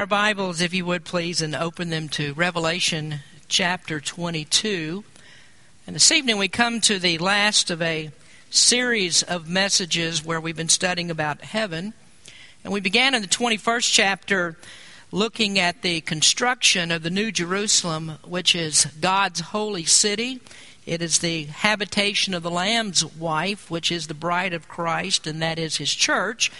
Our Bibles, if you would please, and open them to Revelation chapter 22. And this evening we come to the last of a series of messages where we've been studying about heaven. And we began in the 21st chapter looking at the construction of the New Jerusalem, which is God's holy city. It is the habitation of the Lamb's wife, which is the bride of Christ, and that is his church.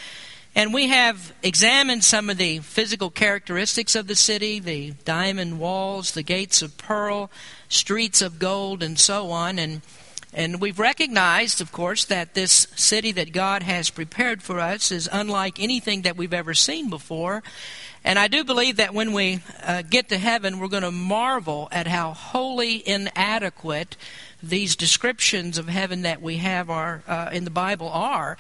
And we have examined some of the physical characteristics of the city the diamond walls, the gates of pearl, streets of gold, and so on. And, and we've recognized, of course, that this city that God has prepared for us is unlike anything that we've ever seen before. And I do believe that when we uh, get to heaven, we're going to marvel at how wholly inadequate these descriptions of heaven that we have are, uh, in the Bible are.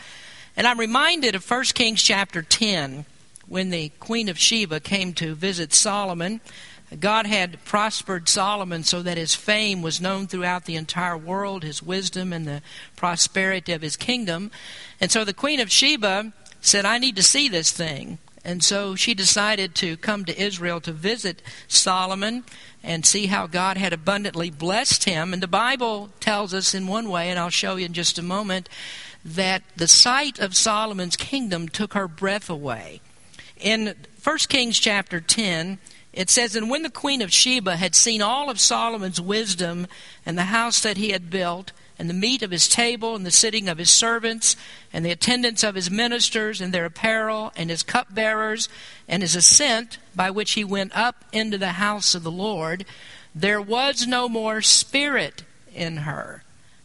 And I'm reminded of 1 Kings chapter 10 when the Queen of Sheba came to visit Solomon. God had prospered Solomon so that his fame was known throughout the entire world, his wisdom and the prosperity of his kingdom. And so the Queen of Sheba said, I need to see this thing. And so she decided to come to Israel to visit Solomon and see how God had abundantly blessed him. And the Bible tells us in one way, and I'll show you in just a moment, that the sight of Solomon's kingdom took her breath away. In 1 Kings chapter 10, it says, And when the queen of Sheba had seen all of Solomon's wisdom and the house that he had built, and the meat of his table, and the sitting of his servants, and the attendance of his ministers, and their apparel, and his cupbearers, and his ascent by which he went up into the house of the Lord, there was no more spirit in her.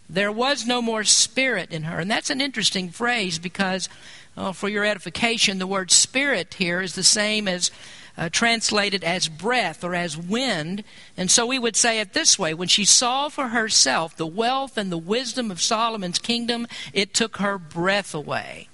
There was no more spirit in her. And that's an interesting phrase because, well, for your edification, the word spirit here is the same as uh, translated as breath or as wind. And so we would say it this way when she saw for herself the wealth and the wisdom of Solomon's kingdom, it took her breath away.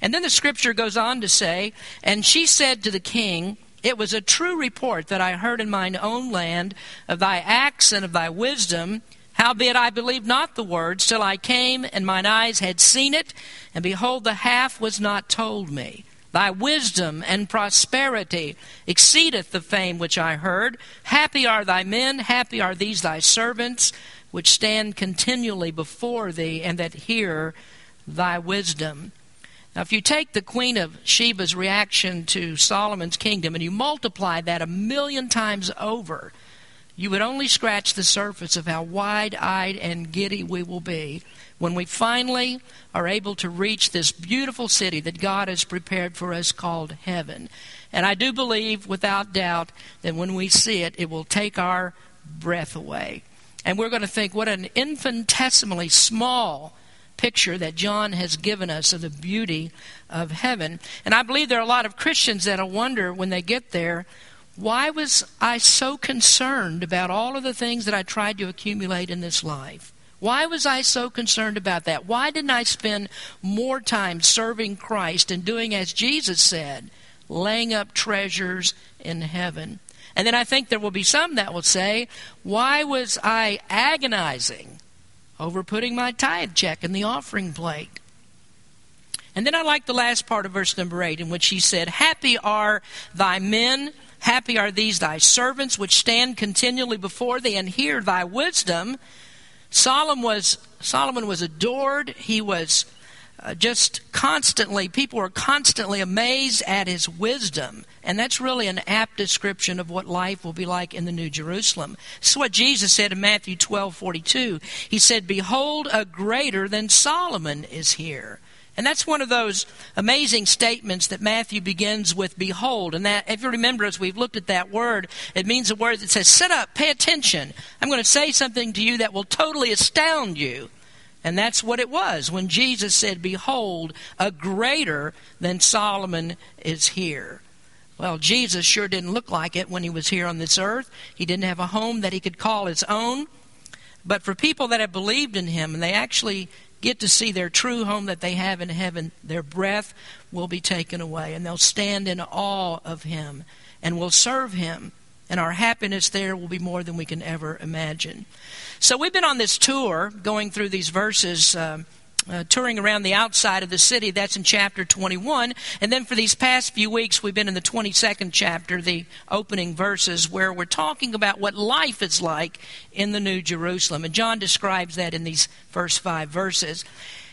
And then the scripture goes on to say, And she said to the king, It was a true report that I heard in mine own land of thy acts and of thy wisdom Howbeit I believed not the words till I came, and mine eyes had seen it, and behold, the half was not told me. Thy wisdom and prosperity exceedeth the fame which I heard. Happy are thy men, happy are these thy servants, which stand continually before thee, and that hear thy wisdom. Now, if you take the Queen of Sheba's reaction to Solomon's kingdom and you multiply that a million times over, you would only scratch the surface of how wide eyed and giddy we will be when we finally are able to reach this beautiful city that God has prepared for us called heaven. And I do believe, without doubt, that when we see it, it will take our breath away. And we're going to think, what an infinitesimally small picture that John has given us of the beauty of heaven. And I believe there are a lot of Christians that'll wonder when they get there why was I so concerned about all of the things that I tried to accumulate in this life? Why was I so concerned about that? Why didn't I spend more time serving Christ and doing as Jesus said, laying up treasures in heaven? And then I think there will be some that will say, Why was I agonizing over putting my tithe check in the offering plate? And then I like the last part of verse number 8, in which he said, Happy are thy men Happy are these thy servants which stand continually before thee and hear thy wisdom. Solomon was, Solomon was adored. He was uh, just constantly, people were constantly amazed at his wisdom. And that's really an apt description of what life will be like in the New Jerusalem. This is what Jesus said in Matthew 12 42. He said, Behold, a greater than Solomon is here. And that's one of those amazing statements that Matthew begins with, behold. And that, if you remember, as we've looked at that word, it means a word that says, sit up, pay attention. I'm going to say something to you that will totally astound you. And that's what it was when Jesus said, Behold, a greater than Solomon is here. Well, Jesus sure didn't look like it when he was here on this earth. He didn't have a home that he could call his own. But for people that have believed in him and they actually get to see their true home that they have in heaven, their breath will be taken away, and they'll stand in awe of Him and will serve Him. And our happiness there will be more than we can ever imagine. So, we've been on this tour going through these verses uh, uh, touring around the outside of the city. That's in chapter 21. And then for these past few weeks, we've been in the 22nd chapter, the opening verses, where we're talking about what life is like in the New Jerusalem. And John describes that in these first five verses.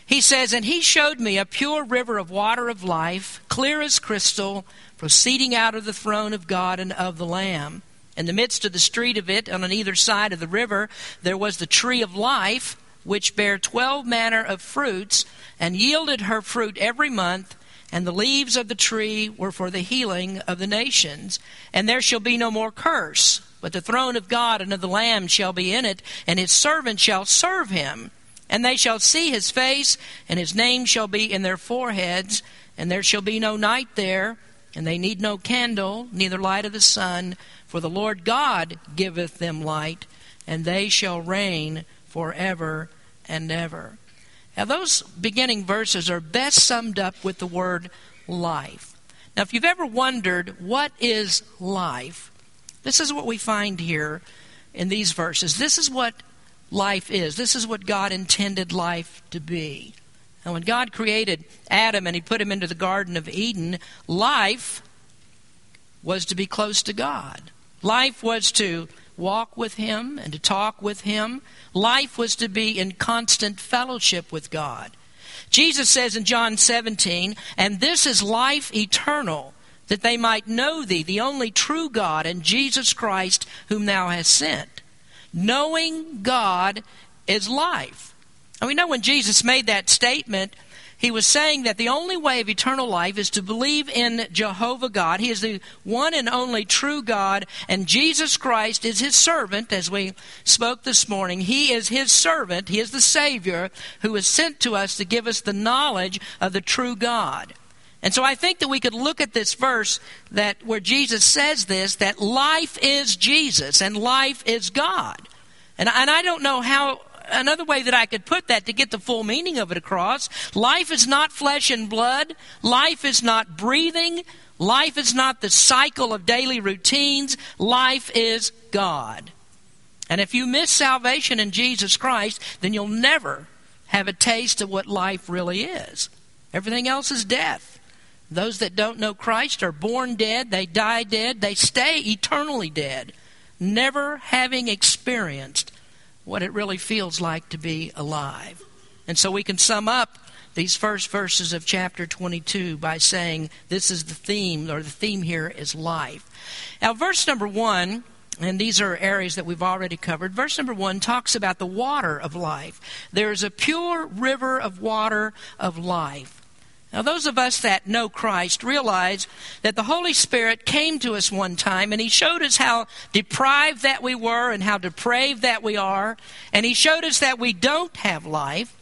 He says, And he showed me a pure river of water of life, clear as crystal, proceeding out of the throne of God and of the Lamb. In the midst of the street of it, and on either side of the river, there was the tree of life which bare twelve manner of fruits, and yielded her fruit every month. And the leaves of the tree were for the healing of the nations. And there shall be no more curse, but the throne of God and of the Lamb shall be in it, and his servants shall serve him. And they shall see his face, and his name shall be in their foreheads, and there shall be no night there, and they need no candle, neither light of the sun, for the Lord God giveth them light, and they shall reign forever and ever. Now, those beginning verses are best summed up with the word life. Now, if you've ever wondered what is life, this is what we find here in these verses. This is what life is. This is what God intended life to be. And when God created Adam and he put him into the Garden of Eden, life was to be close to God. Life was to walk with him and to talk with him. Life was to be in constant fellowship with God. Jesus says in John 17, And this is life eternal, that they might know thee, the only true God, and Jesus Christ, whom thou hast sent. Knowing God is life. And we know when Jesus made that statement, he was saying that the only way of eternal life is to believe in Jehovah God. He is the one and only true God, and Jesus Christ is his servant, as we spoke this morning. He is his servant, he is the Savior who is sent to us to give us the knowledge of the true God. And so I think that we could look at this verse that where Jesus says this that life is Jesus and life is God. And, and I don't know how another way that I could put that to get the full meaning of it across life is not flesh and blood, life is not breathing, life is not the cycle of daily routines, life is God. And if you miss salvation in Jesus Christ, then you'll never have a taste of what life really is. Everything else is death. Those that don't know Christ are born dead, they die dead, they stay eternally dead, never having experienced what it really feels like to be alive. And so we can sum up these first verses of chapter 22 by saying this is the theme, or the theme here is life. Now, verse number one, and these are areas that we've already covered. Verse number one talks about the water of life. There is a pure river of water of life. Now, those of us that know Christ realize that the Holy Spirit came to us one time and He showed us how deprived that we were and how depraved that we are. And He showed us that we don't have life.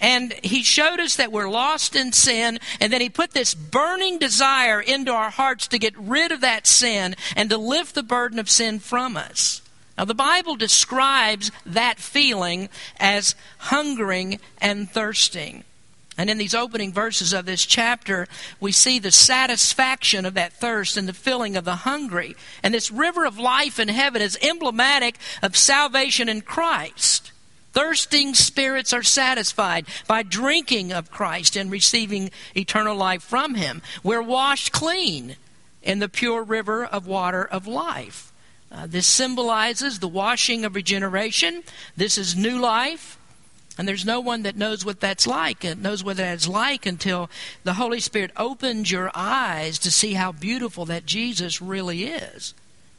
And He showed us that we're lost in sin. And then He put this burning desire into our hearts to get rid of that sin and to lift the burden of sin from us. Now, the Bible describes that feeling as hungering and thirsting. And in these opening verses of this chapter, we see the satisfaction of that thirst and the filling of the hungry. And this river of life in heaven is emblematic of salvation in Christ. Thirsting spirits are satisfied by drinking of Christ and receiving eternal life from Him. We're washed clean in the pure river of water of life. Uh, this symbolizes the washing of regeneration. This is new life. And there's no one that knows what that's like and knows what that's like until the Holy Spirit opens your eyes to see how beautiful that Jesus really is.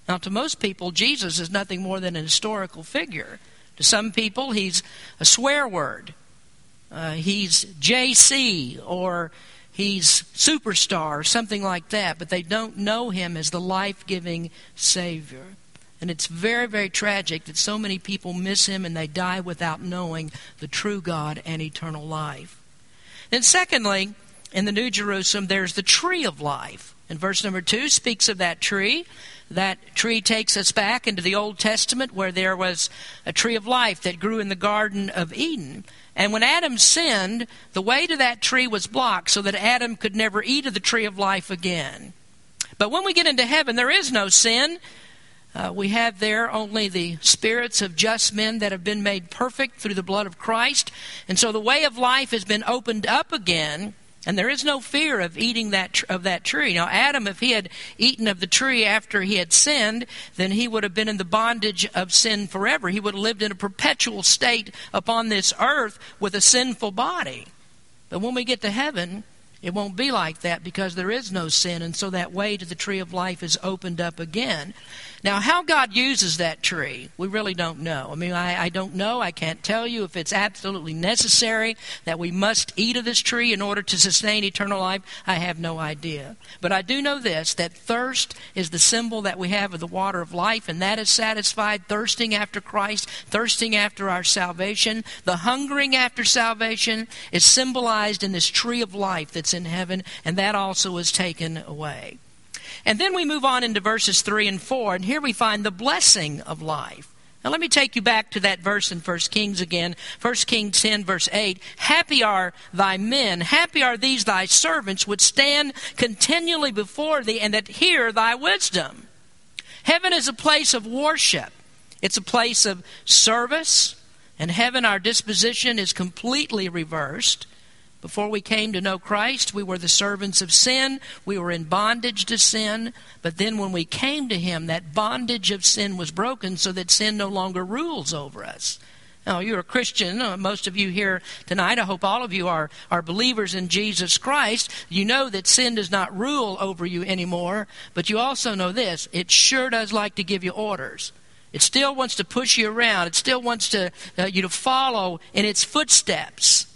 Now, to most people, Jesus is nothing more than an historical figure. To some people, he's a swear word. Uh, he's JC or he's superstar or something like that, but they don't know him as the life giving Savior. And it's very, very tragic that so many people miss him and they die without knowing the true God and eternal life. Then, secondly, in the New Jerusalem, there's the tree of life. And verse number two speaks of that tree. That tree takes us back into the Old Testament where there was a tree of life that grew in the Garden of Eden. And when Adam sinned, the way to that tree was blocked so that Adam could never eat of the tree of life again. But when we get into heaven, there is no sin. Uh, we have there only the spirits of just men that have been made perfect through the blood of Christ. And so the way of life has been opened up again, and there is no fear of eating that of that tree. Now Adam if he had eaten of the tree after he had sinned, then he would have been in the bondage of sin forever. He would have lived in a perpetual state upon this earth with a sinful body. But when we get to heaven, it won't be like that because there is no sin, and so that way to the tree of life is opened up again. Now, how God uses that tree, we really don't know. I mean, I, I, don't know. I can't tell you if it's absolutely necessary that we must eat of this tree in order to sustain eternal life. I have no idea. But I do know this that thirst is the symbol that we have of the water of life, and that is satisfied thirsting after Christ, thirsting after our salvation. The hungering after salvation is symbolized in this tree of life that's in heaven, and that also is taken away. And then we move on into verses 3 and 4, and here we find the blessing of life. Now let me take you back to that verse in 1 Kings again. 1 Kings 10, verse 8. Happy are thy men, happy are these thy servants, which stand continually before thee, and that hear thy wisdom. Heaven is a place of worship, it's a place of service. And heaven, our disposition is completely reversed. Before we came to know Christ, we were the servants of sin. We were in bondage to sin. But then when we came to Him, that bondage of sin was broken so that sin no longer rules over us. Now, you're a Christian. Uh, most of you here tonight, I hope all of you are, are believers in Jesus Christ. You know that sin does not rule over you anymore, but you also know this it sure does like to give you orders. It still wants to push you around, it still wants to, uh, you to follow in its footsteps.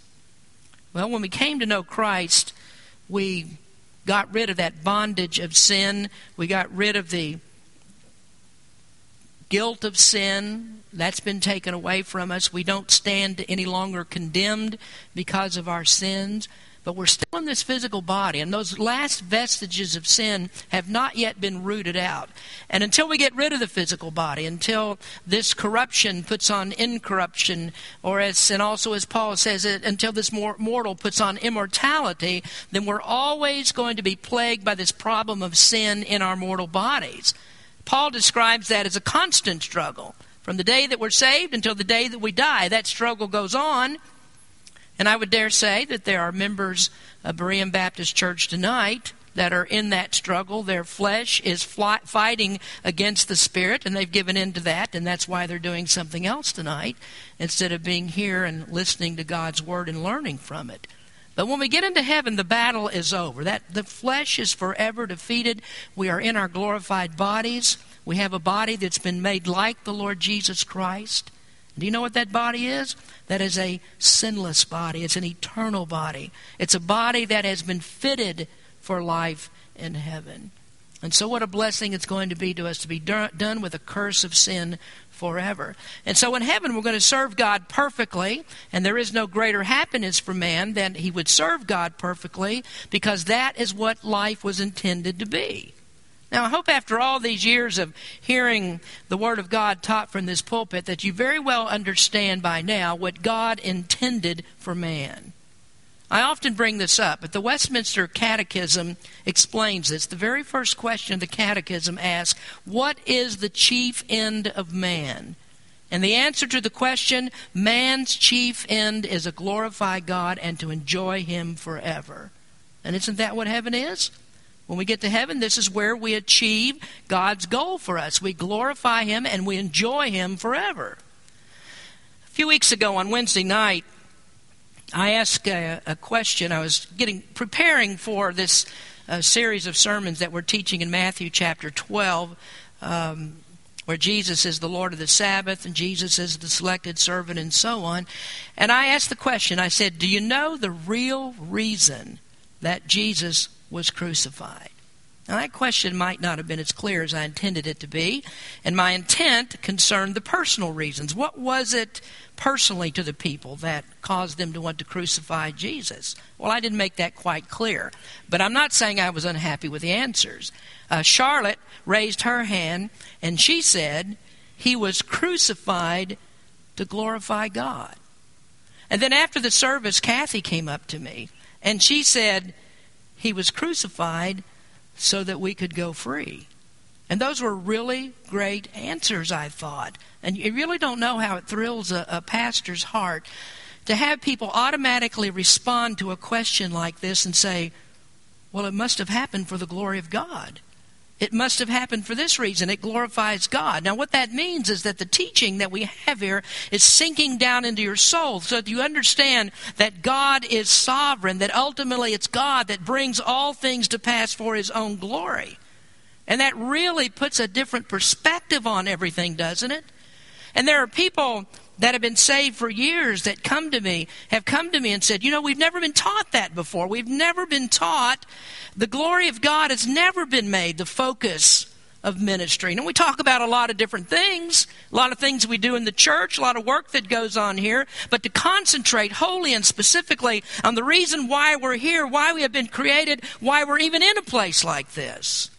Well, when we came to know Christ, we got rid of that bondage of sin. We got rid of the guilt of sin. That's been taken away from us. We don't stand any longer condemned because of our sins. But we're still in this physical body, and those last vestiges of sin have not yet been rooted out. And until we get rid of the physical body, until this corruption puts on incorruption, or as and also as Paul says, uh, until this mortal puts on immortality, then we're always going to be plagued by this problem of sin in our mortal bodies. Paul describes that as a constant struggle. From the day that we're saved until the day that we die, that struggle goes on. And I would dare say that there are members of Berean Baptist Church tonight that are in that struggle. Their flesh is fly, fighting against the spirit, and they've given in to that, and that's why they're doing something else tonight instead of being here and listening to God's word and learning from it. But when we get into heaven, the battle is over. That the flesh is forever defeated. We are in our glorified bodies. We have a body that's been made like the Lord Jesus Christ. Do you know what that body is? That is a sinless body. It's an eternal body. It's a body that has been fitted for life in heaven. And so, what a blessing it's going to be to us to be done with a curse of sin forever. And so, in heaven, we're going to serve God perfectly, and there is no greater happiness for man than he would serve God perfectly, because that is what life was intended to be. Now, I hope after all these years of hearing the Word of God taught from this pulpit that you very well understand by now what God intended for man. I often bring this up, but the Westminster Catechism explains this. The very first question of the Catechism asks, What is the chief end of man? And the answer to the question, man's chief end is to glorify God and to enjoy Him forever. And isn't that what heaven is? When we get to heaven, this is where we achieve God's goal for us. We glorify Him and we enjoy Him forever. A few weeks ago on Wednesday night, I asked a, a question. I was getting preparing for this uh, series of sermons that we're teaching in Matthew chapter 12, um, where Jesus is the Lord of the Sabbath and Jesus is the selected servant and so on. And I asked the question I said, Do you know the real reason that Jesus was crucified. Now, that question might not have been as clear as I intended it to be, and my intent concerned the personal reasons. What was it personally to the people that caused them to want to crucify Jesus? Well, I didn't make that quite clear, but I'm not saying I was unhappy with the answers. Uh, Charlotte raised her hand, and she said, He was crucified to glorify God. And then after the service, Kathy came up to me, and she said, he was crucified so that we could go free. And those were really great answers, I thought. And you really don't know how it thrills a, a pastor's heart to have people automatically respond to a question like this and say, well, it must have happened for the glory of God. It must have happened for this reason. It glorifies God. Now, what that means is that the teaching that we have here is sinking down into your soul so that you understand that God is sovereign, that ultimately it's God that brings all things to pass for His own glory. And that really puts a different perspective on everything, doesn't it? And there are people that have been saved for years that come to me, have come to me and said, You know, we've never been taught that before. We've never been taught the glory of God has never been made the focus of ministry. And we talk about a lot of different things, a lot of things we do in the church, a lot of work that goes on here, but to concentrate wholly and specifically on the reason why we're here, why we have been created, why we're even in a place like this,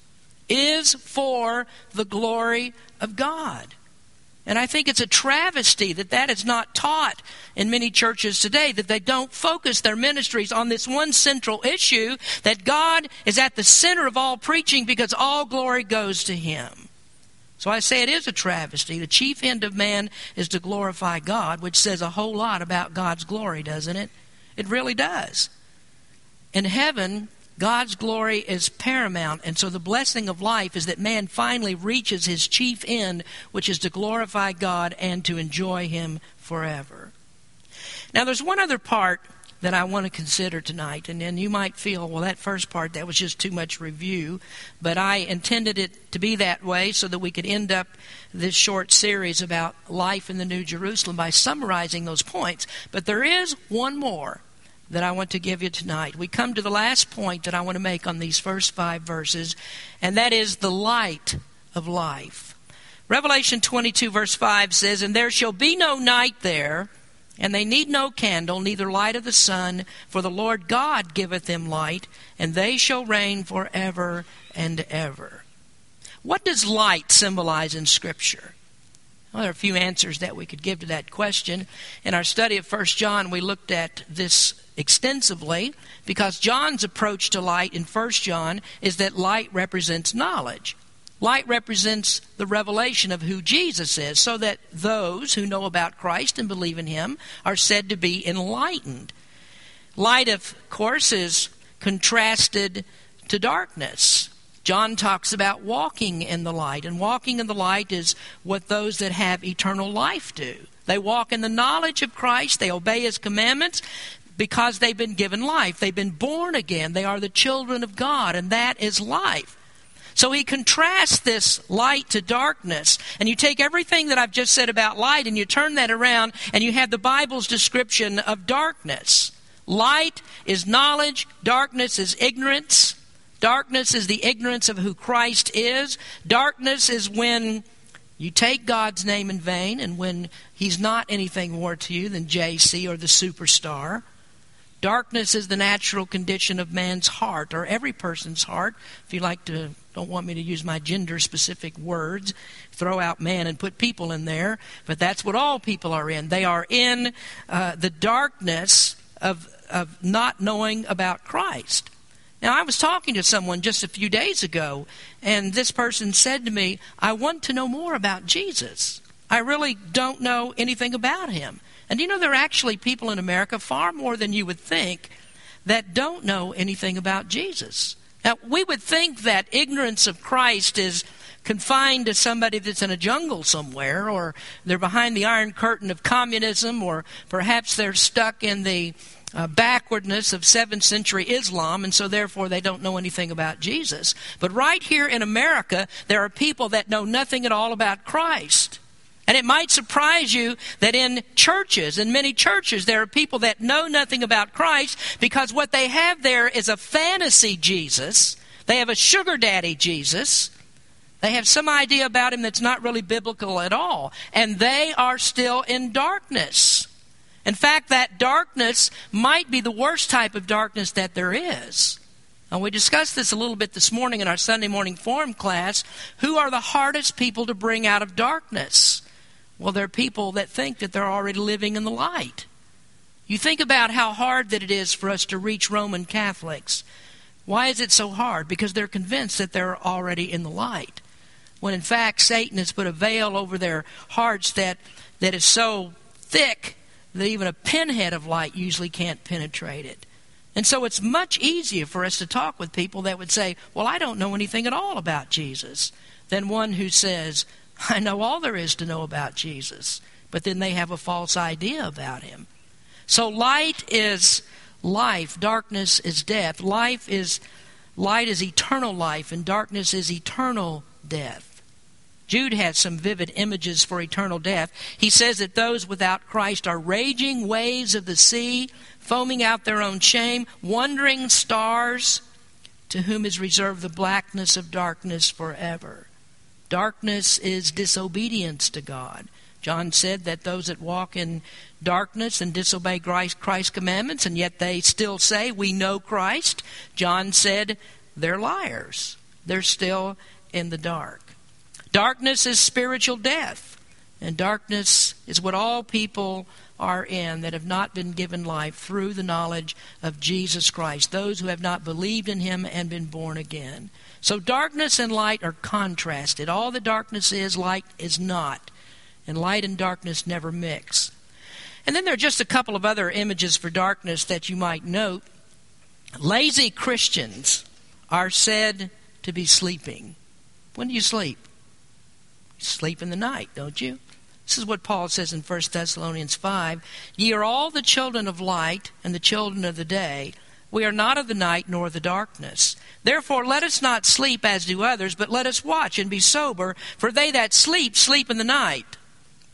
is for the glory of God. And I think it's a travesty that that is not taught in many churches today, that they don't focus their ministries on this one central issue that God is at the center of all preaching because all glory goes to Him. So I say it is a travesty. The chief end of man is to glorify God, which says a whole lot about God's glory, doesn't it? It really does. In heaven, God's glory is paramount, and so the blessing of life is that man finally reaches his chief end, which is to glorify God and to enjoy Him forever. Now, there's one other part that I want to consider tonight, and then you might feel, well, that first part, that was just too much review, but I intended it to be that way so that we could end up this short series about life in the New Jerusalem by summarizing those points. But there is one more that I want to give you tonight. We come to the last point that I want to make on these first five verses, and that is the light of life. Revelation 22, verse 5 says, And there shall be no night there, and they need no candle, neither light of the sun, for the Lord God giveth them light, and they shall reign forever and ever. What does light symbolize in Scripture? Well, there are a few answers that we could give to that question. In our study of 1 John, we looked at this extensively because John's approach to light in 1 John is that light represents knowledge. Light represents the revelation of who Jesus is, so that those who know about Christ and believe in Him are said to be enlightened. Light, of course, is contrasted to darkness. John talks about walking in the light, and walking in the light is what those that have eternal life do. They walk in the knowledge of Christ, they obey His commandments, because they've been given life. They've been born again. They are the children of God, and that is life. So he contrasts this light to darkness. And you take everything that I've just said about light and you turn that around and you have the Bible's description of darkness. Light is knowledge, darkness is ignorance. Darkness is the ignorance of who Christ is. Darkness is when you take God's name in vain and when He's not anything more to you than JC or the superstar. Darkness is the natural condition of man's heart, or every person's heart. If you like to, don't want me to use my gender specific words, throw out man and put people in there, but that's what all people are in. They are in uh, the darkness of, of not knowing about Christ. Now, I was talking to someone just a few days ago, and this person said to me, I want to know more about Jesus. I really don't know anything about him. And you know, there are actually people in America, far more than you would think, that don't know anything about Jesus. Now, we would think that ignorance of Christ is confined to somebody that's in a jungle somewhere, or they're behind the iron curtain of communism, or perhaps they're stuck in the uh, backwardness of 7th century Islam, and so therefore they don't know anything about Jesus. But right here in America, there are people that know nothing at all about Christ. And it might surprise you that in churches, in many churches, there are people that know nothing about Christ because what they have there is a fantasy Jesus. They have a sugar daddy Jesus. They have some idea about him that's not really biblical at all. And they are still in darkness. In fact, that darkness might be the worst type of darkness that there is. And we discussed this a little bit this morning in our Sunday morning forum class. Who are the hardest people to bring out of darkness? Well, there are people that think that they're already living in the light. You think about how hard that it is for us to reach Roman Catholics. Why is it so hard? Because they're convinced that they're already in the light. when in fact Satan has put a veil over their hearts that, that is so thick that even a pinhead of light usually can't penetrate it. And so it's much easier for us to talk with people that would say, Well, I don't know anything at all about Jesus, than one who says, I know all there is to know about Jesus, but then they have a false idea about him. So light is life, darkness is death. Life is light is eternal life, and darkness is eternal death. Jude has some vivid images for eternal death. He says that those without Christ are raging waves of the sea, foaming out their own shame, wandering stars, to whom is reserved the blackness of darkness forever. Darkness is disobedience to God. John said that those that walk in darkness and disobey Christ's commandments, and yet they still say, We know Christ, John said, they're liars. They're still in the dark. Darkness is spiritual death, and darkness is what all people are in that have not been given life through the knowledge of Jesus Christ, those who have not believed in him and been born again. So darkness and light are contrasted. All the darkness is, light is not. And light and darkness never mix. And then there are just a couple of other images for darkness that you might note. Lazy Christians are said to be sleeping. When do you sleep? Sleep in the night, don't you? This is what Paul says in 1 Thessalonians 5 Ye are all the children of light and the children of the day. We are not of the night nor the darkness. Therefore, let us not sleep as do others, but let us watch and be sober. For they that sleep, sleep in the night,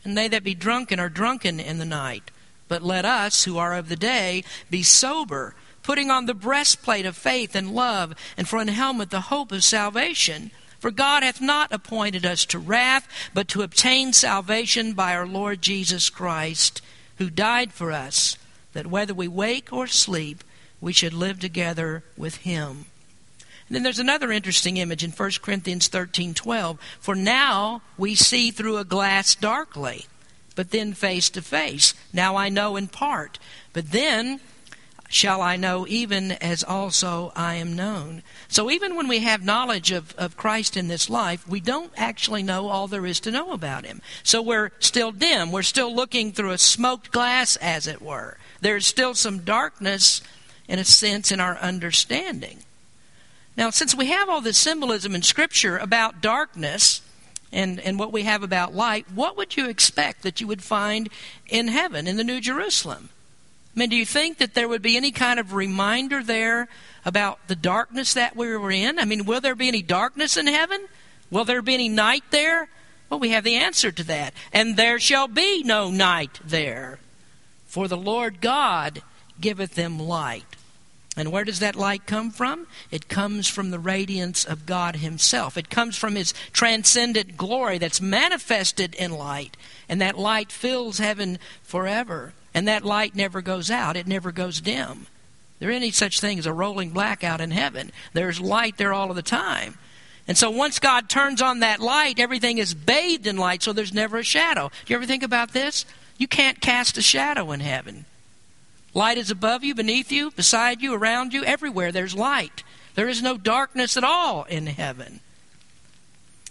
and they that be drunken are drunken in the night. But let us, who are of the day, be sober, putting on the breastplate of faith and love, and for an helmet the hope of salvation. For God hath not appointed us to wrath, but to obtain salvation by our Lord Jesus Christ, who died for us, that whether we wake or sleep, we should live together with him. And then there's another interesting image in 1 Corinthians 13:12. For now we see through a glass darkly, but then face to face. Now I know in part, but then shall I know even as also I am known. So even when we have knowledge of, of Christ in this life, we don't actually know all there is to know about him. So we're still dim. We're still looking through a smoked glass, as it were. There's still some darkness in a sense, in our understanding. Now, since we have all this symbolism in Scripture about darkness and, and what we have about light, what would you expect that you would find in heaven, in the New Jerusalem? I mean, do you think that there would be any kind of reminder there about the darkness that we were in? I mean, will there be any darkness in heaven? Will there be any night there? Well, we have the answer to that. And there shall be no night there. For the Lord God giveth them light. And where does that light come from? It comes from the radiance of God Himself. It comes from His transcendent glory that's manifested in light. And that light fills heaven forever. And that light never goes out, it never goes dim. There ain't any such thing as a rolling blackout in heaven. There's light there all of the time. And so once God turns on that light, everything is bathed in light, so there's never a shadow. Do you ever think about this? You can't cast a shadow in heaven. Light is above you, beneath you, beside you, around you, everywhere. There's light. There is no darkness at all in heaven.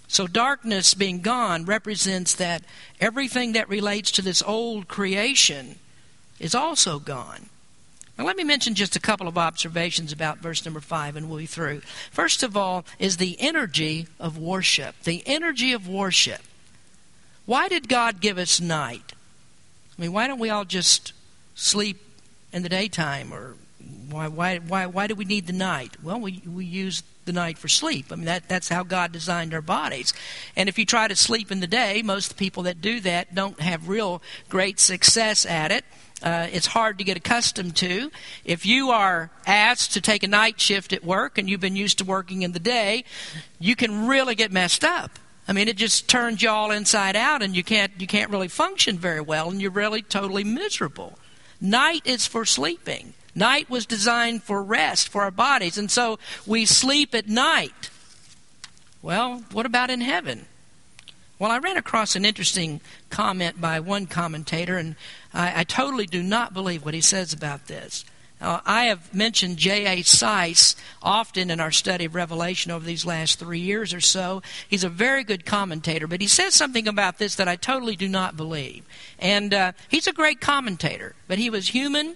So, darkness being gone represents that everything that relates to this old creation is also gone. Now, let me mention just a couple of observations about verse number five, and we'll be through. First of all, is the energy of worship. The energy of worship. Why did God give us night? I mean, why don't we all just sleep in the daytime or why why why why do we need the night? Well, we we use the night for sleep. I mean that that's how God designed our bodies. And if you try to sleep in the day, most people that do that don't have real great success at it. Uh, it's hard to get accustomed to. If you are asked to take a night shift at work and you've been used to working in the day, you can really get messed up. I mean, it just turns you all inside out, and you can't you can't really function very well, and you're really totally miserable. Night is for sleeping. Night was designed for rest for our bodies, and so we sleep at night. Well, what about in heaven? Well, I ran across an interesting comment by one commentator, and I, I totally do not believe what he says about this. Uh, I have mentioned J.A. Seiss often in our study of Revelation over these last three years or so. He's a very good commentator, but he says something about this that I totally do not believe. And uh, he's a great commentator, but he was human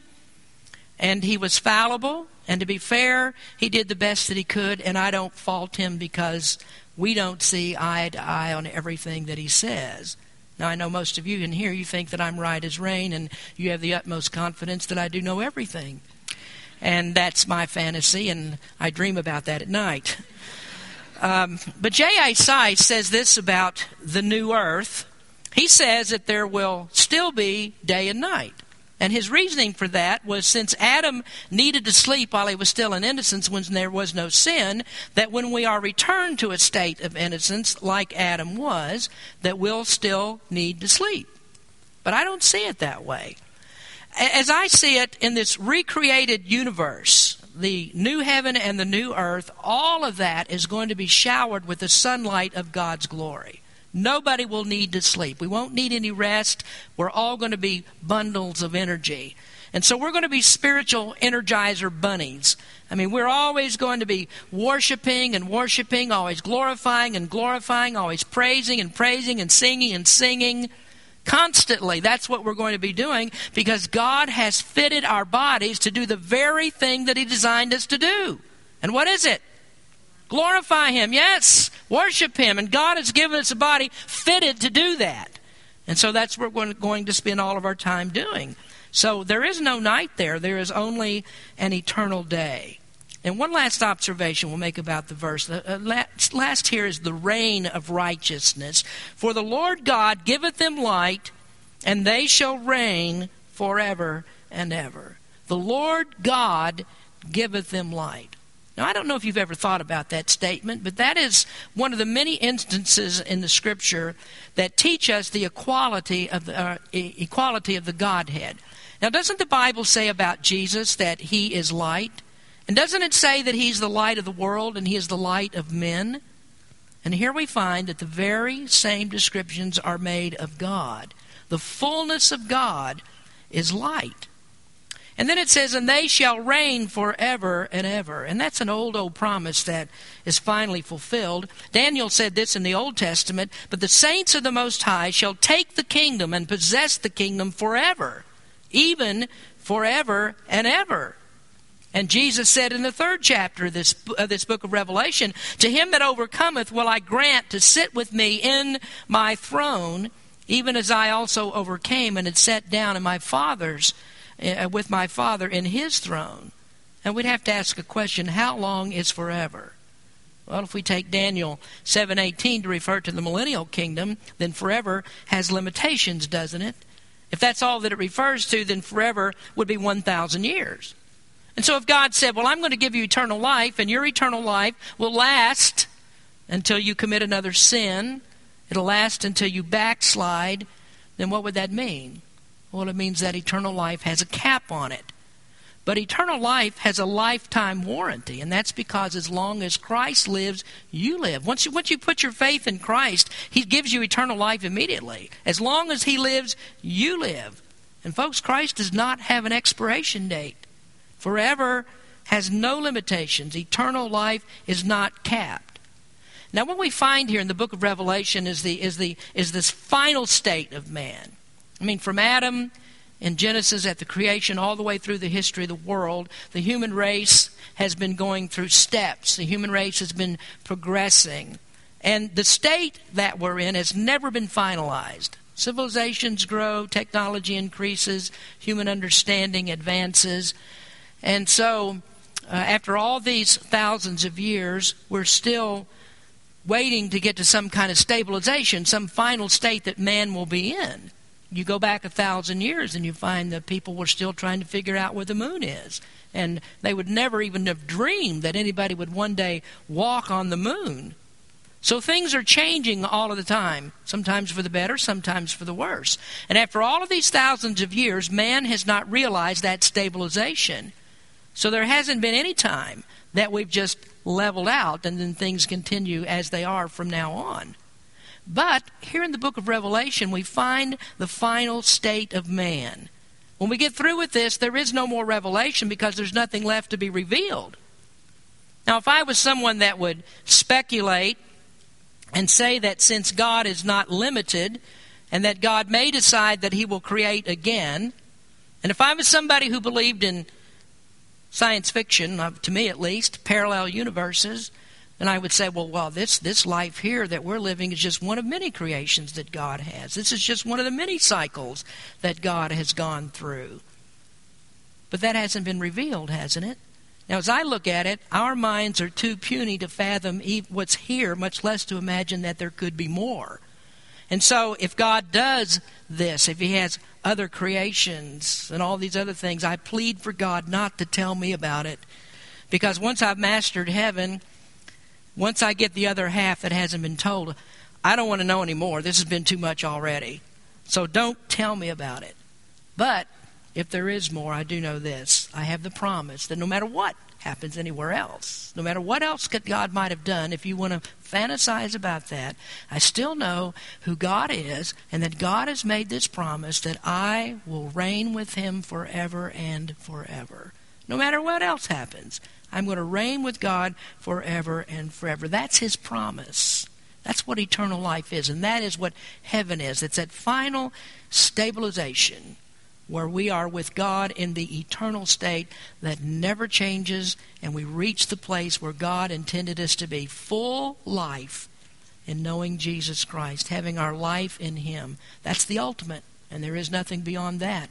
and he was fallible. And to be fair, he did the best that he could, and I don't fault him because we don't see eye to eye on everything that he says. Now, I know most of you in here, you think that I'm right as rain, and you have the utmost confidence that I do know everything. And that's my fantasy, and I dream about that at night. Um, but J.A. Seiss says this about the new earth. He says that there will still be day and night. And his reasoning for that was since Adam needed to sleep while he was still in innocence when there was no sin, that when we are returned to a state of innocence like Adam was, that we'll still need to sleep. But I don't see it that way as I see it in this recreated universe, the new heaven and the new earth, all of that is going to be showered with the sunlight of God's glory. Nobody will need to sleep. We won't need any rest. We're all going to be bundles of energy. And so we're going to be spiritual energizer bunnies. I mean, we're always going to be worshiping and worshiping, always glorifying and glorifying, always praising and praising and singing and singing. Constantly, that's what we're going to be doing because God has fitted our bodies to do the very thing that He designed us to do. And what is it? Glorify Him, yes. Worship Him. And God has given us a body fitted to do that. And so that's what we're going to spend all of our time doing. So there is no night there, there is only an eternal day. And one last observation we'll make about the verse. The uh, last here is the reign of righteousness. For the Lord God giveth them light, and they shall reign forever and ever. The Lord God giveth them light. Now, I don't know if you've ever thought about that statement, but that is one of the many instances in the Scripture that teach us the equality of the, uh, equality of the Godhead. Now, doesn't the Bible say about Jesus that he is light? And doesn't it say that he's the light of the world and he is the light of men? And here we find that the very same descriptions are made of God. The fullness of God is light. And then it says, and they shall reign forever and ever. And that's an old, old promise that is finally fulfilled. Daniel said this in the Old Testament, but the saints of the Most High shall take the kingdom and possess the kingdom forever, even forever and ever. And Jesus said in the third chapter of this, of this book of Revelation, To him that overcometh will I grant to sit with me in my throne, even as I also overcame and had sat down in my Father's, uh, with my Father in his throne. And we'd have to ask a question, how long is forever? Well, if we take Daniel 7:18 to refer to the millennial kingdom, then forever has limitations, doesn't it? If that's all that it refers to, then forever would be 1,000 years. And so if God said, Well, I'm going to give you eternal life, and your eternal life will last until you commit another sin, it'll last until you backslide, then what would that mean? Well, it means that eternal life has a cap on it. But eternal life has a lifetime warranty, and that's because as long as Christ lives, you live. Once you, once you put your faith in Christ, He gives you eternal life immediately. As long as He lives, you live. And folks, Christ does not have an expiration date. Forever has no limitations. Eternal life is not capped. Now, what we find here in the book of Revelation is, the, is, the, is this final state of man. I mean, from Adam in Genesis at the creation all the way through the history of the world, the human race has been going through steps. The human race has been progressing. And the state that we're in has never been finalized. Civilizations grow, technology increases, human understanding advances. And so, uh, after all these thousands of years, we're still waiting to get to some kind of stabilization, some final state that man will be in. You go back a thousand years and you find that people were still trying to figure out where the moon is. And they would never even have dreamed that anybody would one day walk on the moon. So things are changing all of the time, sometimes for the better, sometimes for the worse. And after all of these thousands of years, man has not realized that stabilization. So there hasn't been any time that we've just leveled out and then things continue as they are from now on. But here in the book of Revelation, we find the final state of man. When we get through with this, there is no more revelation because there's nothing left to be revealed. Now, if I was someone that would speculate and say that since God is not limited and that God may decide that He will create again, and if I was somebody who believed in science fiction, uh, to me at least, parallel universes, and I would say, well, well, this this life here that we're living is just one of many creations that God has. This is just one of the many cycles that God has gone through. But that hasn't been revealed, hasn't it? Now, as I look at it, our minds are too puny to fathom what's here, much less to imagine that there could be more. And so, if God does this, if He has other creations and all these other things, I plead for God not to tell me about it. Because once I've mastered heaven, once I get the other half that hasn't been told, I don't want to know anymore. This has been too much already. So don't tell me about it. But if there is more, I do know this. I have the promise that no matter what happens anywhere else, no matter what else God might have done, if you want to fantasize about that, I still know who God is and that God has made this promise that I will reign with Him forever and forever. No matter what else happens. I'm going to reign with God forever and forever. That's His promise. That's what eternal life is, and that is what heaven is. It's that final stabilization where we are with God in the eternal state that never changes, and we reach the place where God intended us to be full life in knowing Jesus Christ, having our life in Him. That's the ultimate, and there is nothing beyond that.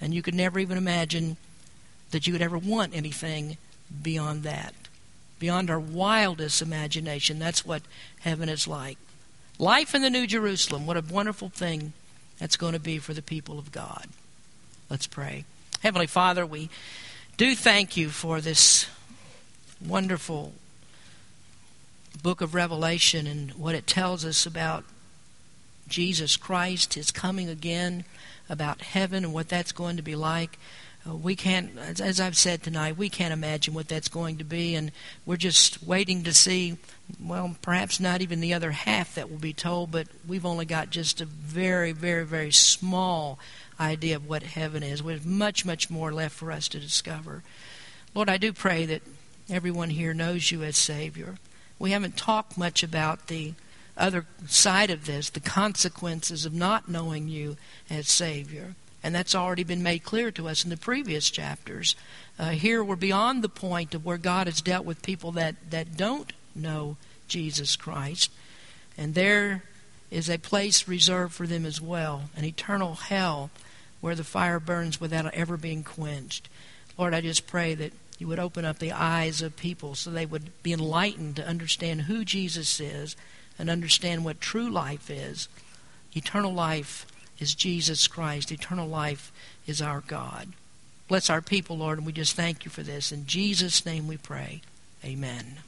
And you could never even imagine that you would ever want anything beyond that. Beyond our wildest imagination. That's what heaven is like. Life in the New Jerusalem. What a wonderful thing that's going to be for the people of God. Let's pray. Heavenly Father, we do thank you for this wonderful book of Revelation and what it tells us about Jesus Christ, his coming again, about heaven and what that's going to be like. Uh, we can't, as I've said tonight, we can't imagine what that's going to be, and we're just waiting to see. Well, perhaps not even the other half that will be told, but we've only got just a very, very, very small idea of what heaven is. There's much, much more left for us to discover. Lord, I do pray that everyone here knows you as Savior. We haven't talked much about the other side of this, the consequences of not knowing you as Savior. And that's already been made clear to us in the previous chapters. Uh, here we're beyond the point of where God has dealt with people that, that don't know Jesus Christ. And there is a place reserved for them as well, an eternal hell where the fire burns without ever being quenched. Lord, I just pray that you would open up the eyes of people so they would be enlightened to understand who Jesus is and understand what true life is. Eternal life is Jesus Christ. Eternal life is our God. Bless our people, Lord, and we just thank you for this. In Jesus' name we pray. Amen.